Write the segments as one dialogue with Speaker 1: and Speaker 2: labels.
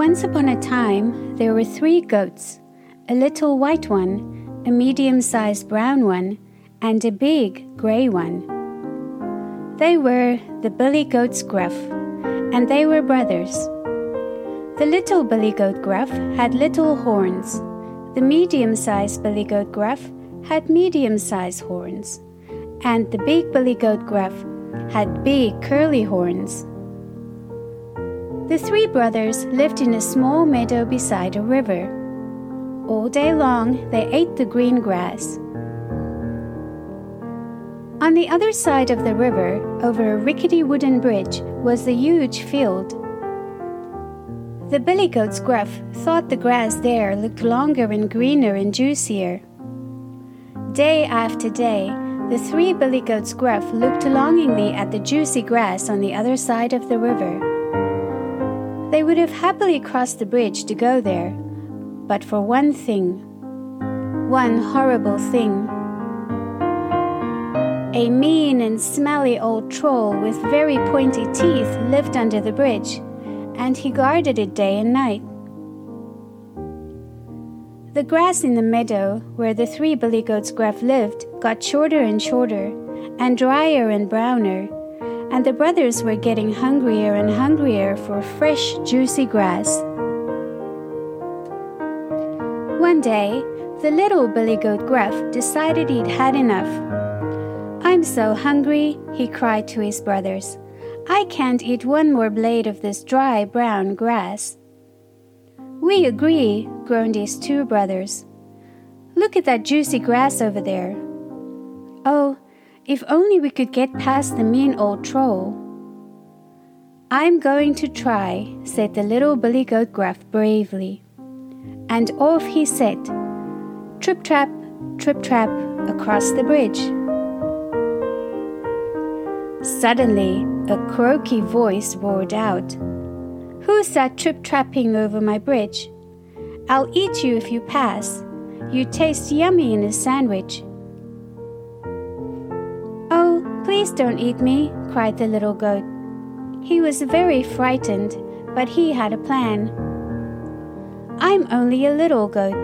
Speaker 1: Once upon a time, there were three goats a little white one, a medium sized brown one, and a big gray one. They were the billy goats Gruff, and they were brothers. The little billy goat Gruff had little horns. The medium sized billy goat Gruff had medium sized horns. And the big billy goat Gruff had big curly horns. The three brothers lived in a small meadow beside a river. All day long they ate the green grass. On the other side of the river, over a rickety wooden bridge, was the huge field. The billy goat's gruff thought the grass there looked longer and greener and juicier. Day after day, the three billy goats gruff looked longingly at the juicy grass on the other side of the river. They would have happily crossed the bridge to go there, but for one thing. One horrible thing. A mean and smelly old troll with very pointy teeth lived under the bridge, and he guarded it day and night. The grass in the meadow where the three billy goats Gruff lived got shorter and shorter, and drier and browner, and the brothers were getting hungrier and hungrier for fresh, juicy grass. One day, the little billy goat Gruff decided he'd had enough. I'm so hungry, he cried to his brothers. I can't eat one more blade of this dry brown grass. We agree, groaned his two brothers. Look at that juicy grass over there. Oh, if only we could get past the mean old troll. I'm going to try, said the little billy goat Gruff bravely. And off he set, trip trap, trip trap, across the bridge. Suddenly, a croaky voice roared out, Who's that trip trapping over my bridge? I'll eat you if you pass. You taste yummy in a sandwich. Please don't eat me, cried the little goat. He was very frightened, but he had a plan. I'm only a little goat.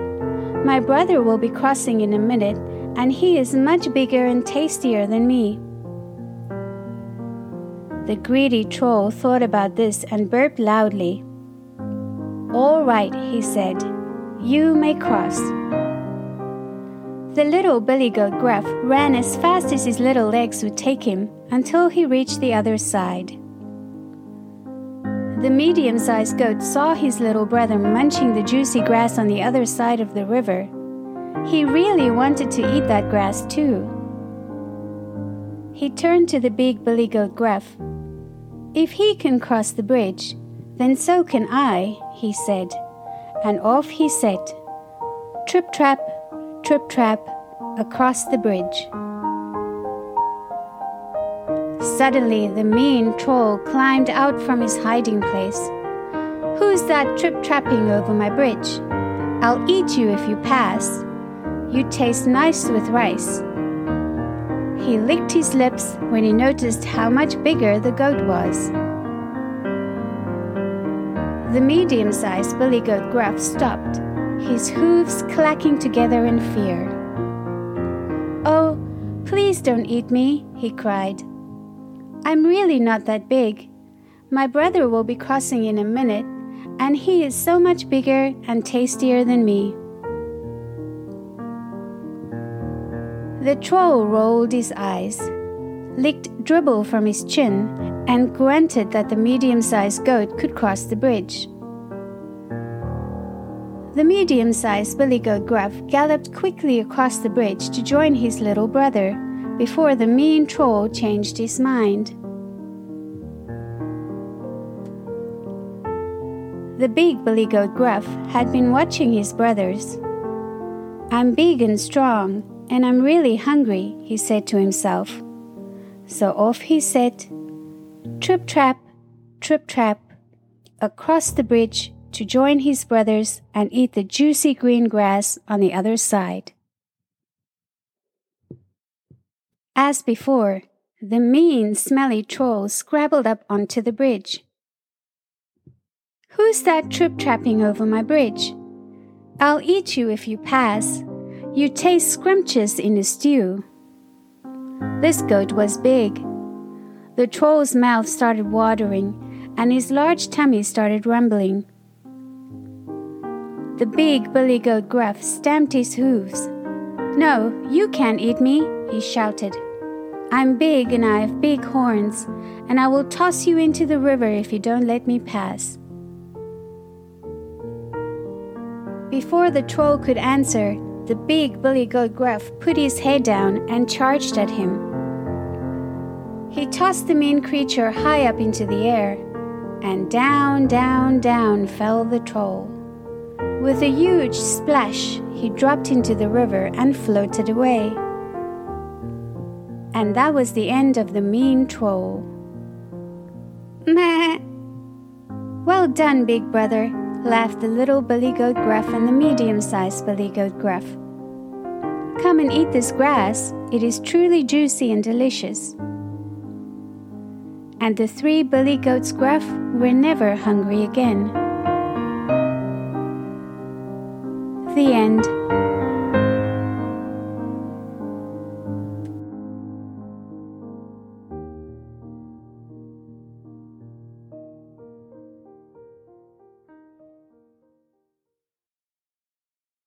Speaker 1: My brother will be crossing in a minute, and he is much bigger and tastier than me. The greedy troll thought about this and burped loudly. All right, he said. You may cross. The little billy goat Gruff ran as fast as his little legs would take him until he reached the other side. The medium sized goat saw his little brother munching the juicy grass on the other side of the river. He really wanted to eat that grass too. He turned to the big billy goat Gruff. If he can cross the bridge, then so can I, he said, and off he set. Trip trap, trip trap across the bridge. Suddenly, the mean troll climbed out from his hiding place. Who's that trip trapping over my bridge? I'll eat you if you pass. You taste nice with rice. He licked his lips when he noticed how much bigger the goat was. The medium sized billy goat Gruff stopped his hooves clacking together in fear. Oh, please don't eat me, he cried. I'm really not that big. My brother will be crossing in a minute, and he is so much bigger and tastier than me. The troll rolled his eyes, licked dribble from his chin, and grunted that the medium sized goat could cross the bridge. The medium sized billy goat Gruff galloped quickly across the bridge to join his little brother before the mean troll changed his mind. The big billy goat Gruff had been watching his brothers. I'm big and strong, and I'm really hungry, he said to himself. So off he set, trip trap, trip trap, across the bridge to join his brothers and eat the juicy green grass on the other side. As before, the mean, smelly troll scrabbled up onto the bridge. Who's that trip trapping over my bridge? I'll eat you if you pass. You taste scrumptious in a stew. This goat was big. The troll's mouth started watering, and his large tummy started rumbling. The big goat Gruff stamped his hooves. No, you can't eat me, he shouted. I'm big and I have big horns, and I will toss you into the river if you don't let me pass. Before the troll could answer, the big goat Gruff put his head down and charged at him. He tossed the mean creature high up into the air, and down, down, down fell the troll. With a huge splash, he dropped into the river and floated away. And that was the end of the mean troll. Meh! Well done, big brother, laughed the little billy goat Gruff and the medium sized billy goat Gruff. Come and eat this grass, it is truly juicy and delicious. And the three billy goats Gruff were never hungry again. The end.